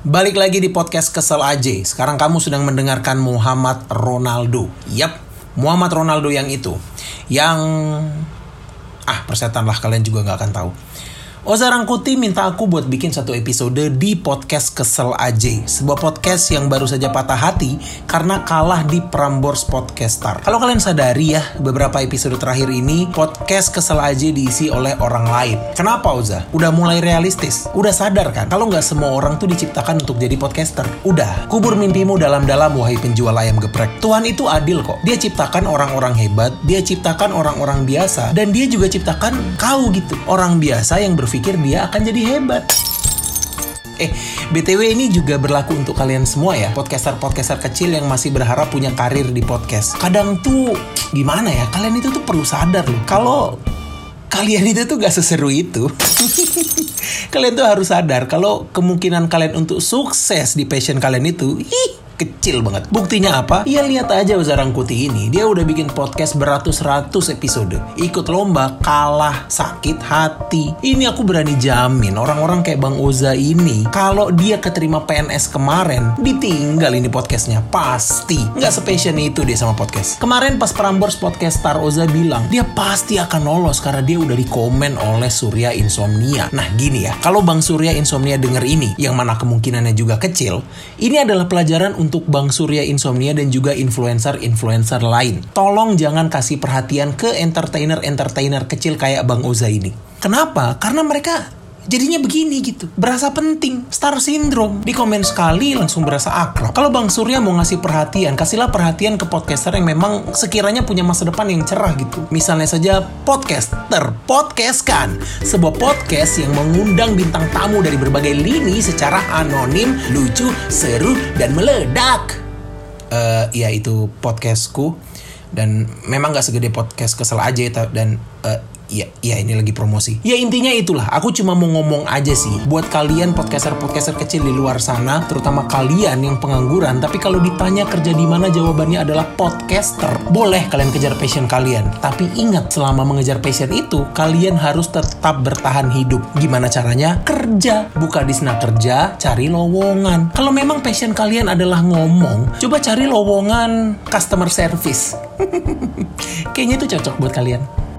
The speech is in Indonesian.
Balik lagi di podcast Kesel aja. Sekarang kamu sedang mendengarkan Muhammad Ronaldo. Yap, Muhammad Ronaldo yang itu. Yang... Ah, persetan lah kalian juga nggak akan tahu. Oza Rangkuti minta aku buat bikin satu episode di podcast Kesel aja. Sebuah podcast yang baru saja patah hati karena kalah di Prambors Podcaster. Kalau kalian sadari ya, beberapa episode terakhir ini podcast Kesel aja diisi oleh orang lain. Kenapa Oza? Udah mulai realistis. Udah sadar kan? Kalau nggak semua orang tuh diciptakan untuk jadi podcaster. Udah, kubur mimpimu dalam-dalam wahai penjual ayam geprek. Tuhan itu adil kok. Dia ciptakan orang-orang hebat, dia ciptakan orang-orang biasa, dan dia juga ciptakan kau gitu. Orang biasa yang berpikir dia akan jadi hebat. Eh, BTW ini juga berlaku untuk kalian semua ya, podcaster-podcaster kecil yang masih berharap punya karir di podcast. Kadang tuh, gimana ya, kalian itu tuh perlu sadar loh, kalau kalian itu tuh gak seseru itu. kalian tuh harus sadar kalau kemungkinan kalian untuk sukses di passion kalian itu, kecil banget. Buktinya apa? Ya lihat aja Uzarang Kuti ini. Dia udah bikin podcast beratus-ratus episode. Ikut lomba, kalah, sakit hati. Ini aku berani jamin orang-orang kayak Bang Oza ini, kalau dia keterima PNS kemarin, ditinggal ini podcastnya. Pasti. Nggak spesial itu dia sama podcast. Kemarin pas Prambors Podcast Star Oza bilang, dia pasti akan lolos karena dia udah dikomen oleh Surya Insomnia. Nah gini ya, kalau Bang Surya Insomnia denger ini, yang mana kemungkinannya juga kecil, ini adalah pelajaran untuk untuk Bang Surya Insomnia dan juga influencer-influencer lain. Tolong jangan kasih perhatian ke entertainer-entertainer kecil kayak Bang Oza ini. Kenapa? Karena mereka jadinya begini gitu. Berasa penting. Star syndrome. Di komen sekali langsung berasa akrab. Kalau Bang Surya mau ngasih perhatian, kasihlah perhatian ke podcaster yang memang sekiranya punya masa depan yang cerah gitu. Misalnya saja podcaster. Podcast kan. Sebuah podcast yang mengundang bintang tamu dari berbagai lini secara anonim, lucu, seru, dan meledak. Uh, ya itu podcastku dan memang gak segede podcast kesel aja dan uh, Iya, iya ini lagi promosi. Ya intinya itulah. Aku cuma mau ngomong aja sih. Buat kalian podcaster-podcaster kecil di luar sana, terutama kalian yang pengangguran, tapi kalau ditanya kerja di mana jawabannya adalah podcaster. Boleh kalian kejar passion kalian, tapi ingat selama mengejar passion itu, kalian harus tetap bertahan hidup. Gimana caranya? Kerja. Buka di sana kerja, cari lowongan. Kalau memang passion kalian adalah ngomong, coba cari lowongan customer service. Kayaknya itu cocok buat kalian.